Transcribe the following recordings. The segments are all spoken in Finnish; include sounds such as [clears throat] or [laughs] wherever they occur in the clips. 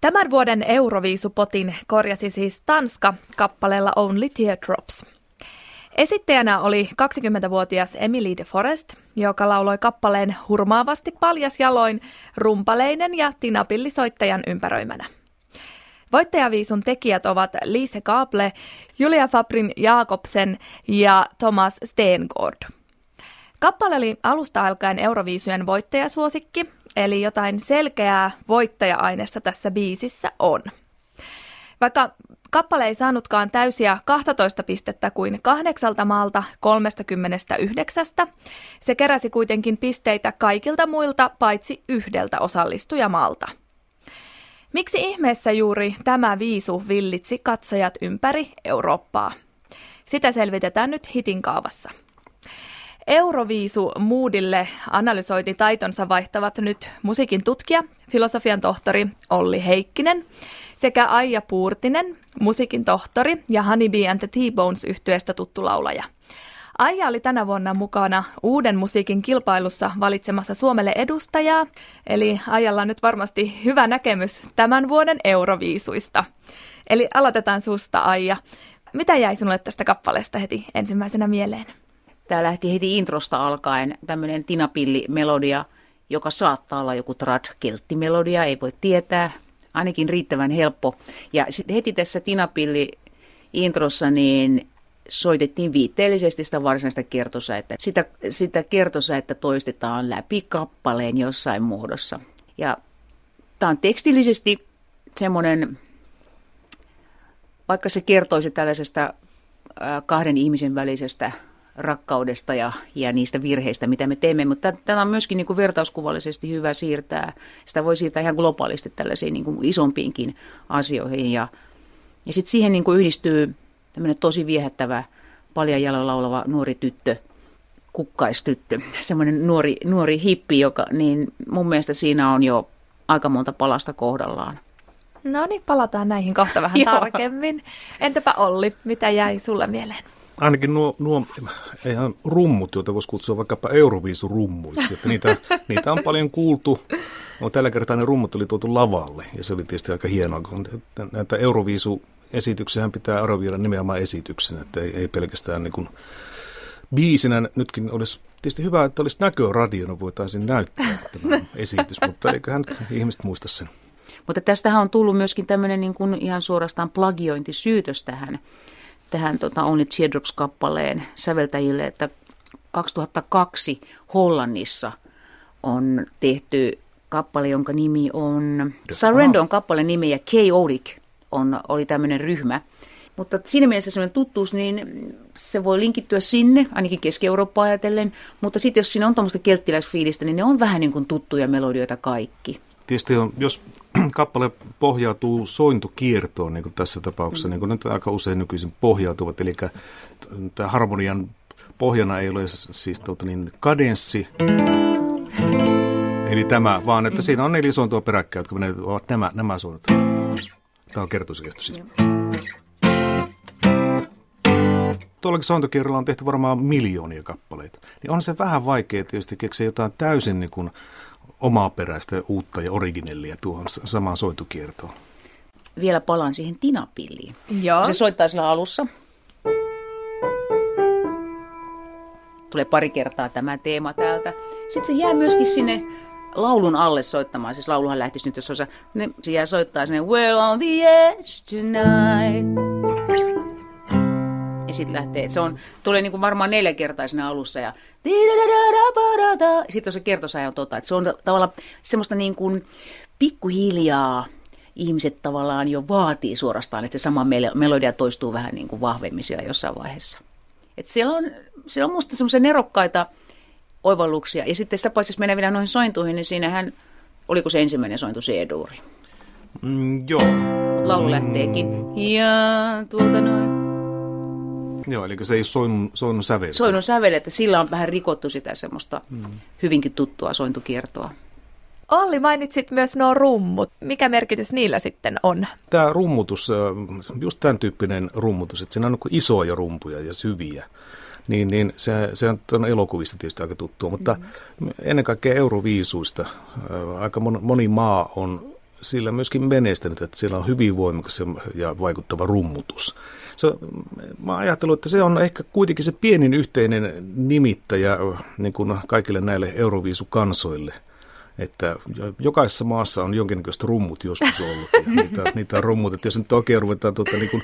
Tämän vuoden Euroviisupotin korjasi siis Tanska kappaleella Only Teardrops. Esittäjänä oli 20-vuotias Emily de Forest, joka lauloi kappaleen hurmaavasti paljasjaloin rumpaleinen ja tinapillisoittajan ympäröimänä. Voittajaviisun tekijät ovat Lise Kable, Julia Fabrin Jakobsen ja Thomas Steengård. Kappale oli alusta alkaen Euroviisujen voittajasuosikki, eli jotain selkeää voittaja-aineesta tässä biisissä on. Vaikka kappale ei saanutkaan täysiä 12 pistettä kuin kahdeksalta maalta 39, se keräsi kuitenkin pisteitä kaikilta muilta paitsi yhdeltä osallistujamaalta. Miksi ihmeessä juuri tämä viisu villitsi katsojat ympäri Eurooppaa? Sitä selvitetään nyt hitin kaavassa. Euroviisu Moodille analysointi taitonsa vaihtavat nyt musiikin tutkija, filosofian tohtori Olli Heikkinen sekä Aija Puurtinen, musiikin tohtori ja Honeybee and the T-Bones yhtyeestä tuttu laulaja. Aija oli tänä vuonna mukana uuden musiikin kilpailussa valitsemassa Suomelle edustajaa, eli Aijalla on nyt varmasti hyvä näkemys tämän vuoden Euroviisuista. Eli aloitetaan susta Aija. Mitä jäi sinulle tästä kappaleesta heti ensimmäisenä mieleen? Tämä lähti heti introsta alkaen tämmöinen tinapilli-melodia, joka saattaa olla joku trad-kelttimelodia, ei voi tietää, ainakin riittävän helppo. Ja sitten heti tässä tinapilli-introssa niin soitettiin viitteellisesti sitä varsinaista kertosäettä. Sitä, sitä kertosäettä toistetaan läpi kappaleen jossain muodossa. Ja tämä on tekstillisesti semmoinen, vaikka se kertoisi tällaisesta kahden ihmisen välisestä rakkaudesta ja, ja niistä virheistä, mitä me teemme. Mutta tämä on myöskin niin kuin vertauskuvallisesti hyvä siirtää. Sitä voi siirtää ihan globaalisti tällaisiin niin kuin isompiinkin asioihin. Ja, ja sitten siihen niin kuin yhdistyy tämmöinen tosi viehättävä, paljon laulava nuori tyttö, kukkaistyttö, [laughs] semmoinen nuori, nuori hippi, joka, niin mun mielestä siinä on jo aika monta palasta kohdallaan. No niin, palataan näihin kohta vähän [laughs] tarkemmin. Entäpä Olli, mitä jäi sulle mieleen? Ainakin nuo, nuo eihän rummut, joita voisi kutsua vaikkapa Euroviisurummuiksi, että niitä, [laughs] niitä on paljon kuultu. No, tällä kertaa ne rummut oli tuotu lavalle ja se oli tietysti aika hienoa, kun näitä Euroviisu esityksiä pitää arvioida nimenomaan esityksenä, että ei, ei pelkästään niin kuin biisinä. Nytkin olisi tietysti hyvä, että olisi näköradiona, voitaisiin näyttää tämä [laughs] esitys, mutta eiköhän ihmiset muista sen. Mutta tästähän on tullut myöskin tämmöinen niin kuin ihan suorastaan plagiointisyytös tähän tähän tota, Only Teardrops-kappaleen säveltäjille, että 2002 Hollannissa on tehty kappale, jonka nimi on, Surrender on kappaleen nimi ja Chaotic on, oli tämmöinen ryhmä. Mutta siinä mielessä semmoinen tuttuus, niin se voi linkittyä sinne, ainakin Keski-Eurooppaa ajatellen. Mutta sitten jos siinä on tuommoista kelttiläisfiilistä, niin ne on vähän niin kuin tuttuja melodioita kaikki. Tietysti on, jos [clears throat] kappale pohjautuu sointukiertoon, niin kuin tässä tapauksessa, mm. niin kuin nyt aika usein nykyisin pohjautuvat, eli tämä harmonian pohjana ei ole siis tuota niin, kadenssi, eli tämä, vaan että siinä on neljä sointua peräkkäin, jotka ovat nämä, nämä soinut. Tämä on kertoisekesto siis. Tuollakin sointokierrolla on tehty varmaan miljoonia kappaleita. Niin on se vähän vaikea tietysti keksiä jotain täysin niin kuin omaperäistä, uutta ja originellia tuohon samaan soitukiertoon. Vielä palaan siihen tinapilliin. Joo. Se soittaa sillä alussa. Tulee pari kertaa tämä teema täältä. Sitten se jää myöskin sinne laulun alle soittamaan. Siis lauluhan lähtisi nyt, jos osa, ne, se jää soittaa sinne We're on the edge tonight. Sitten lähtee, se on, tulee niin kuin varmaan neljä kertaa sinne alussa ja sitten on se kertosäjä tota, että se on tavallaan semmoista niin kuin pikkuhiljaa ihmiset tavallaan jo vaatii suorastaan, että se sama melodia toistuu vähän niin kuin vahvemmin siellä jossain vaiheessa. Että siellä on, siellä on musta semmoisia nerokkaita oivalluksia. Ja sitten sitä paitsi, jos mennään vielä noihin sointuihin, niin siinähän, oliko se ensimmäinen sointu C-duuri? Mm, joo. Laulu lähteekin. Ja tuolta noin. Joo, eli se ei soinut, soinut sävel. Soinut sävel, että sillä on vähän rikottu sitä semmoista mm. hyvinkin tuttua sointukiertoa. Olli, mainitsit myös nuo rummut. Mikä merkitys niillä sitten on? Tämä rummutus, just tämän tyyppinen rummutus, että siinä on niin isoja rumpuja ja syviä, niin, niin se, se on elokuvista tietysti aika tuttua, mutta mm. ennen kaikkea euroviisuista aika moni maa on sillä myöskin menestänyt, että siellä on hyvin voimakas ja vaikuttava rummutus. Se, mä ajattelen, että se on ehkä kuitenkin se pienin yhteinen nimittäjä niin kuin kaikille näille Euroviisukansoille – että jokaisessa maassa on jonkinnäköistä rummut joskus ollut. Ja [laughs] niitä, niitä on rummut, että jos nyt oikein ruvetaan tuota, niin kuin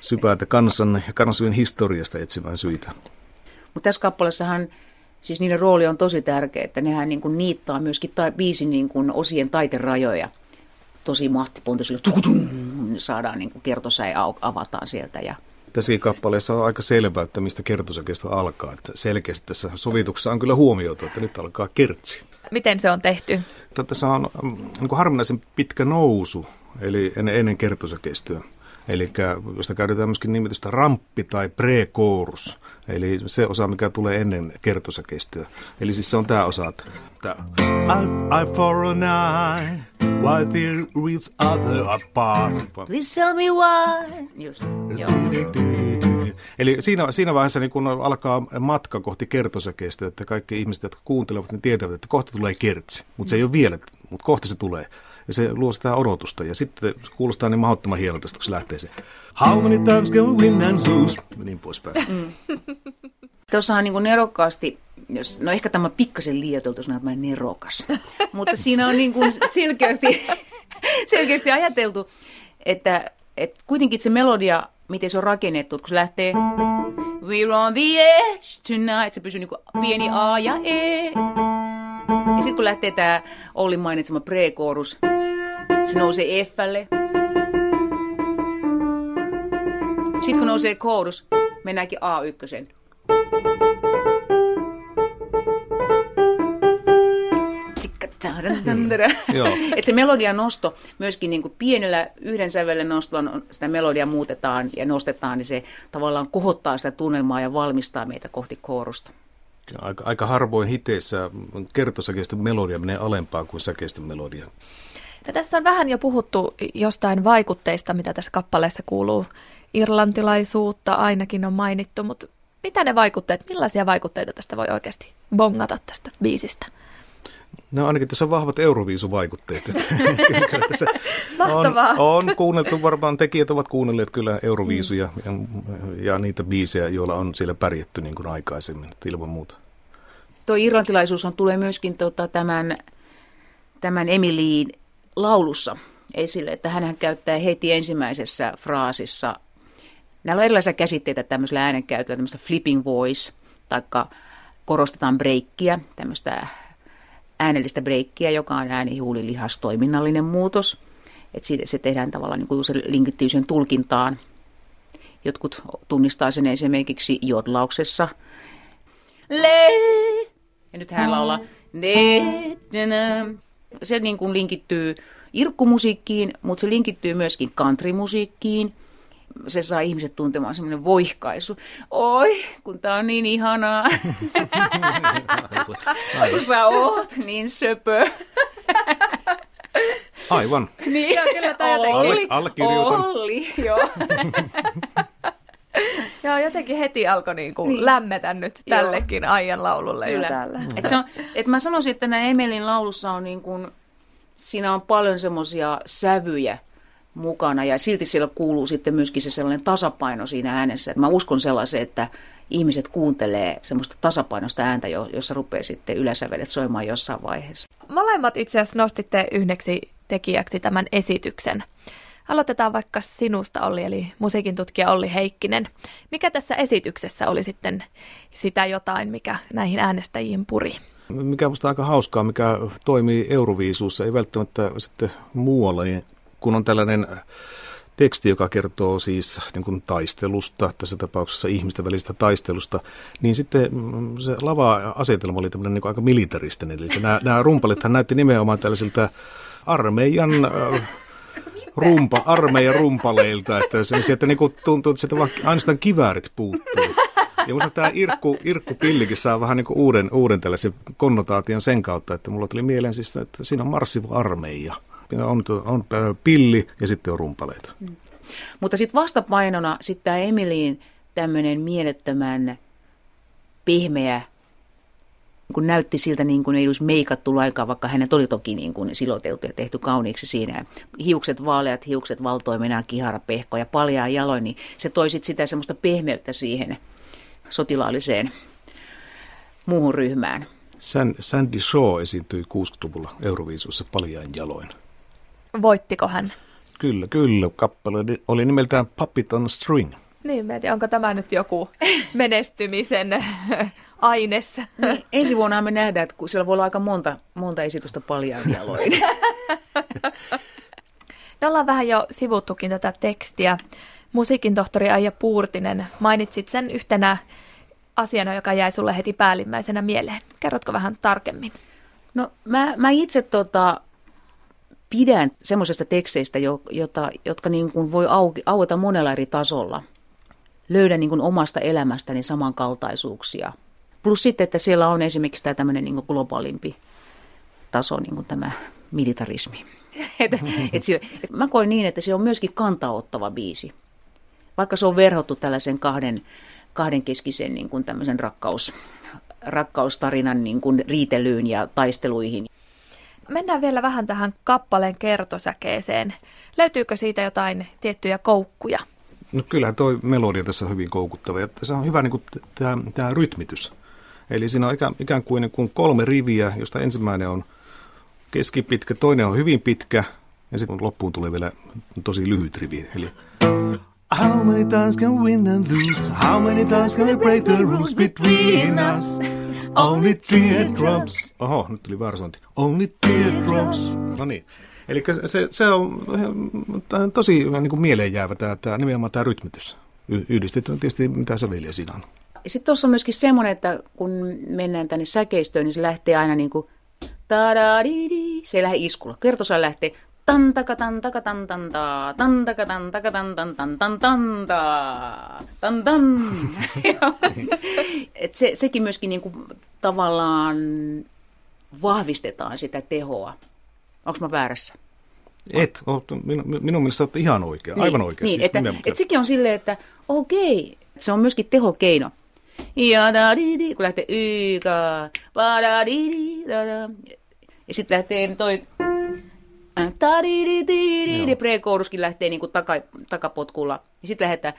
sypätä kansan ja kansojen historiasta etsimään syitä. Mutta tässä kappaleessahan siis niiden rooli on tosi tärkeä, että nehän niin kuin niittaa myöskin ta- biisin niin kuin osien taiterajoja. Tosi mahtipontoisilla, saadaan niin kuin kertosäe avataan sieltä ja Tässäkin kappaleessa on aika selvää, että mistä kertosäkeestä alkaa. Että selkeästi tässä sovituksessa on kyllä huomioitu, että nyt alkaa kertsi. Miten se on tehty? Tässä on mm, niin kuin harvinaisen pitkä nousu, eli ennen, ennen kertosäkeistöä. Eli josta käytetään myöskin nimitystä ramppi tai pre-koorus, eli se osa, mikä tulee ennen kertosäkeistöä. Eli siis se on tämä osa, että I, I for an eye, why other apart. Please tell me why. Just, joo. Eli siinä, siinä vaiheessa niin kun alkaa matka kohti kertosäkeistä, että kaikki ihmiset, jotka kuuntelevat, niin tietävät, että kohta tulee kertsi, mutta se ei ole vielä, mutta kohta se tulee. Ja se luo sitä odotusta. Ja sitten kuulostaa niin mahdottoman hienolta, kun se lähtee se How many times can we win and lose? Ja niin poispäin. Mm. [laughs] Tuossahan niin nerokkaasti, jos, no ehkä tämä pikkasen liioiteltu sana, että mä nerokas, [laughs] mutta siinä on niin kuin selkeästi, [laughs] selkeästi ajateltu, että, että kuitenkin se melodia miten se on rakennettu, kun se lähtee We're on the edge tonight, se pysyy niin kuin pieni A ja E. Ja sitten kun lähtee tämä Olli mainitsema pre-koorus, se nousee Flle. Sitten kun nousee koorus, mennäänkin A1. [laughs] että se melodian nosto myöskin niin kuin pienellä yhden sävelen nostolla sitä melodia muutetaan ja nostetaan, niin se tavallaan kohottaa sitä tunnelmaa ja valmistaa meitä kohti koorusta. Aika, aika harvoin hiteissä kertosäkeistön melodia menee alempaa kuin säkeistön melodia. No, tässä on vähän jo puhuttu jostain vaikutteista, mitä tässä kappaleessa kuuluu. Irlantilaisuutta ainakin on mainittu, mutta mitä ne vaikutteet, millaisia vaikutteita tästä voi oikeasti bongata tästä biisistä? No ainakin tässä on vahvat euroviisuvaikutteet. [laughs] kyllä tässä on, on kuunneltu, varmaan tekijät ovat kuunnelleet kyllä euroviisuja mm. ja, ja niitä biisejä, joilla on siellä pärjätty niin kuin aikaisemmin, ilman muuta. Tuo irlantilaisuus on, tulee myöskin tota, tämän, tämän Emiliin laulussa esille, että hän käyttää heti ensimmäisessä fraasissa, näillä on erilaisia käsitteitä tämmöisellä äänenkäytöllä, tämmöistä flipping voice, taikka korostetaan breikkiä, tämmöistä äänellistä breikkiä, joka on äänihuulilihastoiminnallinen muutos. Että siitä se tehdään tavallaan niin kuin se linkittyy sen tulkintaan. Jotkut tunnistaa sen esimerkiksi jodlauksessa. Le. Ja nyt hän laulaa. Se niin kuin linkittyy irkkumusiikkiin, mutta se linkittyy myöskin countrymusiikkiin – se saa ihmiset tuntemaan semmoinen voihkaisu. Oi, kun tää on niin ihanaa. [laughs] kun sä oot niin söpö. Aivan. Niin, joo, kyllä tämä Alle, allekirjoitan. Olli, joo. [laughs] Joo, jotenkin heti alkoi niin kuin niin. lämmetä nyt tällekin ajan laululle Kyllä. Et se on, et mä sanoisin, että nämä Emelin laulussa on niin kuin, siinä on paljon semmoisia sävyjä, mukana ja silti siellä kuuluu sitten myöskin se sellainen tasapaino siinä äänessä. Että mä uskon sellaisen, että ihmiset kuuntelee semmoista tasapainosta ääntä, jossa rupeaa sitten yläsävelet soimaan jossain vaiheessa. Molemmat itse asiassa nostitte yhdeksi tekijäksi tämän esityksen. Aloitetaan vaikka sinusta Olli, eli musiikin tutkija Olli Heikkinen. Mikä tässä esityksessä oli sitten sitä jotain, mikä näihin äänestäjiin puri? Mikä on aika hauskaa, mikä toimii Euroviisuussa, ei välttämättä sitten muualla, niin kun on tällainen teksti, joka kertoo siis niin kuin taistelusta, tässä tapauksessa ihmisten välistä taistelusta, niin sitten mm, se lava-asetelma oli tämmöinen niin aika militaristinen. Eli nämä, nämä rumpalithan näytti nimenomaan tällaisilta armeijan rumpa, armeijan rumpaleilta, että se sieltä niin kuin tuntuu, että sieltä vaan ainoastaan kiväärit puuttuu. Ja minusta tämä Irkku, Irkku Pillikin saa vähän niin kuin uuden, uuden tällaisen konnotaation sen kautta, että mulla tuli mieleen siis, että siinä on marssiva armeija on, on pilli ja sitten on rumpaleita. Mm. Mutta sitten vastapainona sitten tämä Emiliin tämmöinen mielettömän pehmeä kun näytti siltä niin kuin ei olisi meikattu laikaa, vaikka hänet oli toki niin kuin siloteltu ja tehty kauniiksi siinä. Hiukset vaaleat, hiukset valtoimenaan, kihara, pehko ja paljaa jaloin, niin se toi sit sitä semmoista pehmeyttä siihen sotilaalliseen muuhun ryhmään. Sandy Shaw esiintyi 60-luvulla Euroviisussa paljain jaloin. Voittiko hän? Kyllä, kyllä. Kappale oli nimeltään Puppet on String. Niin, mietin, onko tämä nyt joku menestymisen aines? [laughs] Niin, ensi vuonna me nähdään, että siellä voi olla aika monta, monta esitystä paljain jaloin. Me ollaan vähän jo sivuttukin tätä tekstiä. Musiikin tohtori Aija Puurtinen, mainitsit sen yhtenä asiana, joka jäi sulle heti päällimmäisenä mieleen. Kerrotko vähän tarkemmin? No mä, mä itse tota, pidän semmoisesta teksteistä, jota, jotka niin kuin voi auki, aueta monella eri tasolla. Löydän niin kuin omasta elämästäni samankaltaisuuksia. Plus sitten, että siellä on esimerkiksi tämä tämmöinen niin globaalimpi taso, niin kuin tämä militarismi. et, et sille, et mä koin niin, että se on myöskin kantaottava biisi. Vaikka se on verhottu tällaisen kahden, kahdenkeskisen niin kuin tämmöisen rakkaus, rakkaustarinan niin kuin riitelyyn ja taisteluihin. Mennään vielä vähän tähän kappaleen kertosäkeeseen. Löytyykö siitä jotain tiettyjä koukkuja? No kyllähän tuo melodia tässä on hyvin koukuttava. Ja se on hyvä niin tämä, tämä rytmitys. Eli siinä on ikään, ikään kuin, niin kuin kolme riviä, josta ensimmäinen on keskipitkä, toinen on hyvin pitkä ja sitten loppuun tulee vielä tosi lyhyt rivi. Eli How many times can we win and lose? How many times can we break the rules between us? Only teardrops. Oho, nyt tuli väärä Only teardrops. No niin. Eli se, se on tosi niin kuin mieleen jäävä tämä, tämä, nimenomaan tämä rytmitys. Yhdistettynä tietysti mitä säveliä siinä on. Sitten tuossa on myöskin semmoinen, että kun mennään tänne säkeistöön, niin se lähtee aina niin kuin se ei lähde iskulla. Kertosa lähtee tantaka tantaka tan tan ta tantaka tantaka tan tan [laughs] tan tan tan ta tan tan. Et se, sekin myöskin niinku tavallaan vahvistetaan sitä tehoa. Onko mä väärässä? Et, minun, minun mielestä olet ihan oikea, niin, aivan oikea. Niin, siis että, et sekin on silleen, että okei, se on myöskin tehokeino. Ja da di di, kun lähtee y ka, ba da di di, da da. Ja sitten lähtee toi ta di di di di, di pre-kouruskin lähtee niinku taka, takapotkulla. Ja sitten lähdetään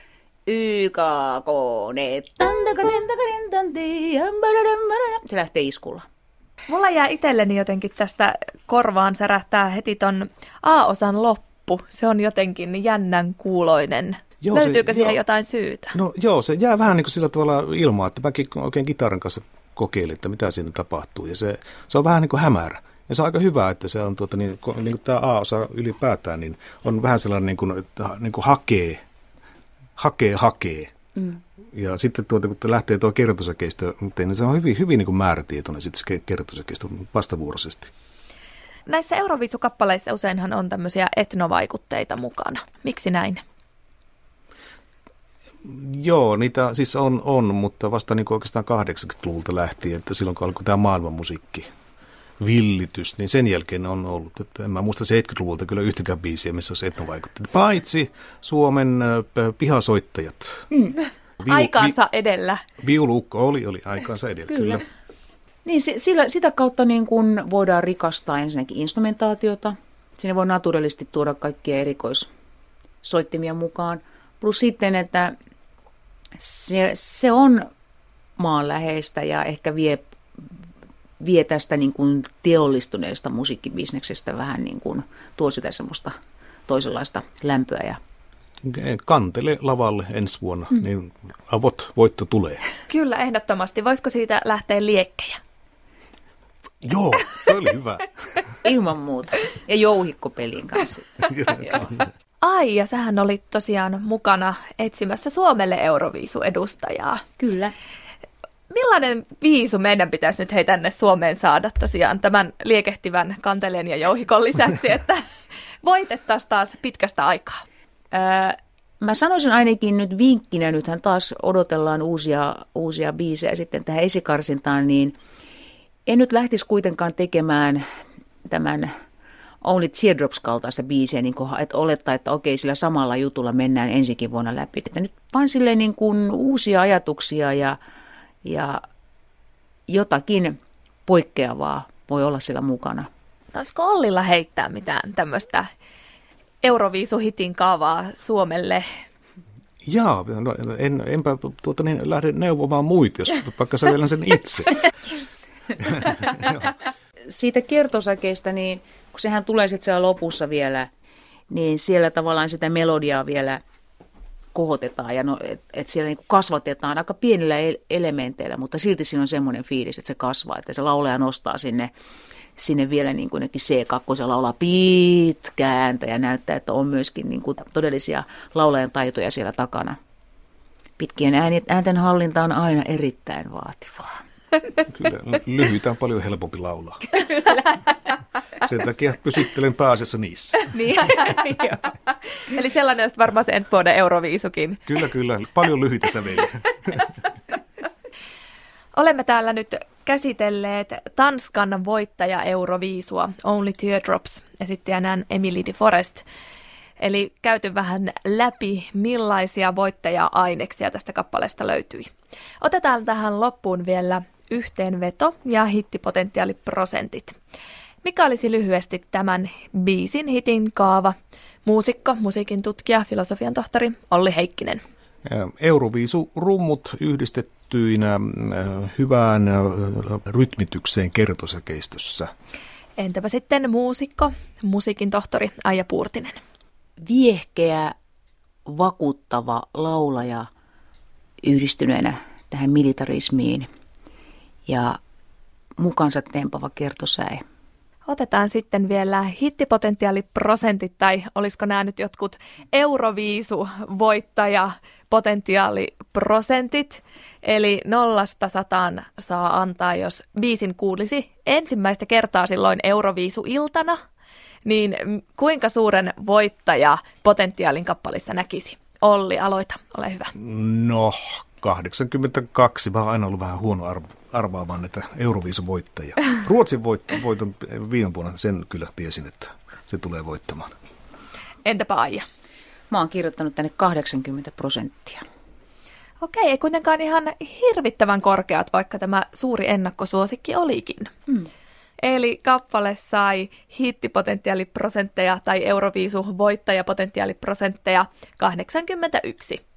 y ka kone, se lähtee iskulla. Mulla jää itselleni jotenkin tästä korvaan särähtää heti ton A-osan loppu. Se on jotenkin jännän kuuloinen. Joo, Löytyykö se, siihen joo. jotain syytä? No joo, se jää vähän niin kuin sillä tavalla ilmaa, että mäkin oikein kitaran kanssa kokeilin, että mitä siinä tapahtuu. Ja se, se on vähän niin kuin hämärä. Ja se on aika hyvä, että se on tuota, niin, niin kuin tämä A-osa ylipäätään, niin on vähän sellainen, niin kuin, että niin kuin hakee, hakee, hakee. Mm. Ja sitten tuota, kun lähtee tuo kertosäkeistö, niin se on hyvin, hyvin niin kuin määrätietoinen sitten se kertosäkeistö vastavuoroisesti. Näissä Euroviisukappaleissa useinhan on tämmöisiä etnovaikutteita mukana. Miksi näin? Joo, niitä siis on, on mutta vasta niin oikeastaan 80-luvulta lähtien, että silloin kun alkoi tämä maailmanmusiikki villitys, niin sen jälkeen on ollut, että en mä muista 70-luvulta kyllä yhtäkään biisiä, missä olisi etnovaikutteita. Paitsi Suomen pihasoittajat. Mm. Viu, aikaansa vi, edellä. Viuluukko oli, oli aikaansa edellä, kyllä. kyllä. Niin, sillä, sitä kautta niin kun voidaan rikastaa ensinnäkin instrumentaatiota. Sinne voi naturalisti tuoda kaikkia erikoissoittimia mukaan. Plus sitten, että se, se on maanläheistä ja ehkä vie, vie tästä niin kuin teollistuneesta musiikkibisneksestä vähän niin kuin, tuo sitä semmoista toisenlaista lämpöä ja kantele lavalle ensi vuonna, mm. niin avot voitto tulee. [laughs] Kyllä, ehdottomasti. Voisiko siitä lähteä liekkejä? Joo, se oli hyvä. Ilman muuta. Ja jouhikkopelin kanssa. [laughs] Ai, ja sähän olit tosiaan mukana etsimässä Suomelle Euroviisu-edustajaa. Kyllä. Millainen viisu meidän pitäisi nyt hei tänne Suomeen saada tosiaan tämän liekehtivän kantelen ja jouhikon lisäksi, [laughs] että voitettaisiin taas pitkästä aikaa? Ää, mä sanoisin ainakin nyt vinkkinä, nythän taas odotellaan uusia, uusia biisejä sitten tähän esikarsintaan, niin en nyt lähtisi kuitenkaan tekemään tämän Only Teardrops-kaltaista biisiä, niin kuin, että olettaa, että okei, sillä samalla jutulla mennään ensikin vuonna läpi. Että nyt vaan silleen niin kuin uusia ajatuksia ja, ja jotakin poikkeavaa voi olla siellä mukana. No, olisiko Ollilla heittää mitään tämmöistä Euroviisuhitin kaavaa Suomelle? Jaa, no, en, enpä tuota, niin, lähde neuvomaan muita, jos vaikka sä vielä sen itse. [laughs] Yes. [laughs] Siitä kertosäkeistä, niin kun sehän tulee sitten siellä lopussa vielä, niin siellä tavallaan sitä melodiaa vielä kohotetaan ja no, et, et siellä niinku kasvatetaan aika pienillä elementeillä, mutta silti siinä on semmoinen fiilis, että se kasvaa, että se laulaja nostaa sinne, sinne vielä niin kuin C2 laulaa pitkääntä ja näyttää, että on myöskin niin kuin todellisia laulajan taitoja siellä takana. Pitkien äänten hallinta on aina erittäin vaativaa. Kyllä, lyhyitä on paljon helpompi laulaa. Sen takia pysyttelen pääasiassa niissä. niin, Eli sellainen on varmaan se ensi vuoden Euroviisukin. Kyllä, kyllä. Paljon lyhyitä säveliä. Olemme täällä nyt käsitelleet Tanskan voittaja Euroviisua Only Teardrops esittäjänään Emily de Forest. Eli käyty vähän läpi, millaisia voittaja-aineksia tästä kappaleesta löytyi. Otetaan tähän loppuun vielä yhteenveto ja hittipotentiaaliprosentit. Mikä olisi lyhyesti tämän biisin hitin kaava? Muusikko, musiikin tutkija, filosofian tohtori Olli Heikkinen. Euroviisu rummut yhdistettyinä hyvään rytmitykseen kertosäkeistössä. Entäpä sitten muusikko, musiikin tohtori Aija Puurtinen? Viehkeä, vakuuttava laulaja yhdistyneenä tähän militarismiin ja mukansa tempava kertosäe. Otetaan sitten vielä hittipotentiaaliprosentit, tai olisiko nämä nyt jotkut Euroviisu-voittaja potentiaaliprosentit. Eli nollasta sataan saa antaa, jos biisin kuulisi ensimmäistä kertaa silloin Euroviisu-iltana, niin kuinka suuren voittaja potentiaalin kappalissa näkisi? Olli, aloita, ole hyvä. No, 82. Mä oon aina ollut vähän huono arvo, arvaamaan näitä Euroviisuvoittajia. Ruotsin voit, voiton viime vuonna, sen kyllä tiesin, että se tulee voittamaan. Entäpä Aija? Mä oon kirjoittanut tänne 80 prosenttia. Okei, ei kuitenkaan ihan hirvittävän korkeat, vaikka tämä suuri ennakkosuosikki olikin. Hmm. Eli kappale sai hittipotentiaaliprosentteja tai Euroviisu voittajapotentiaaliprosentteja 81.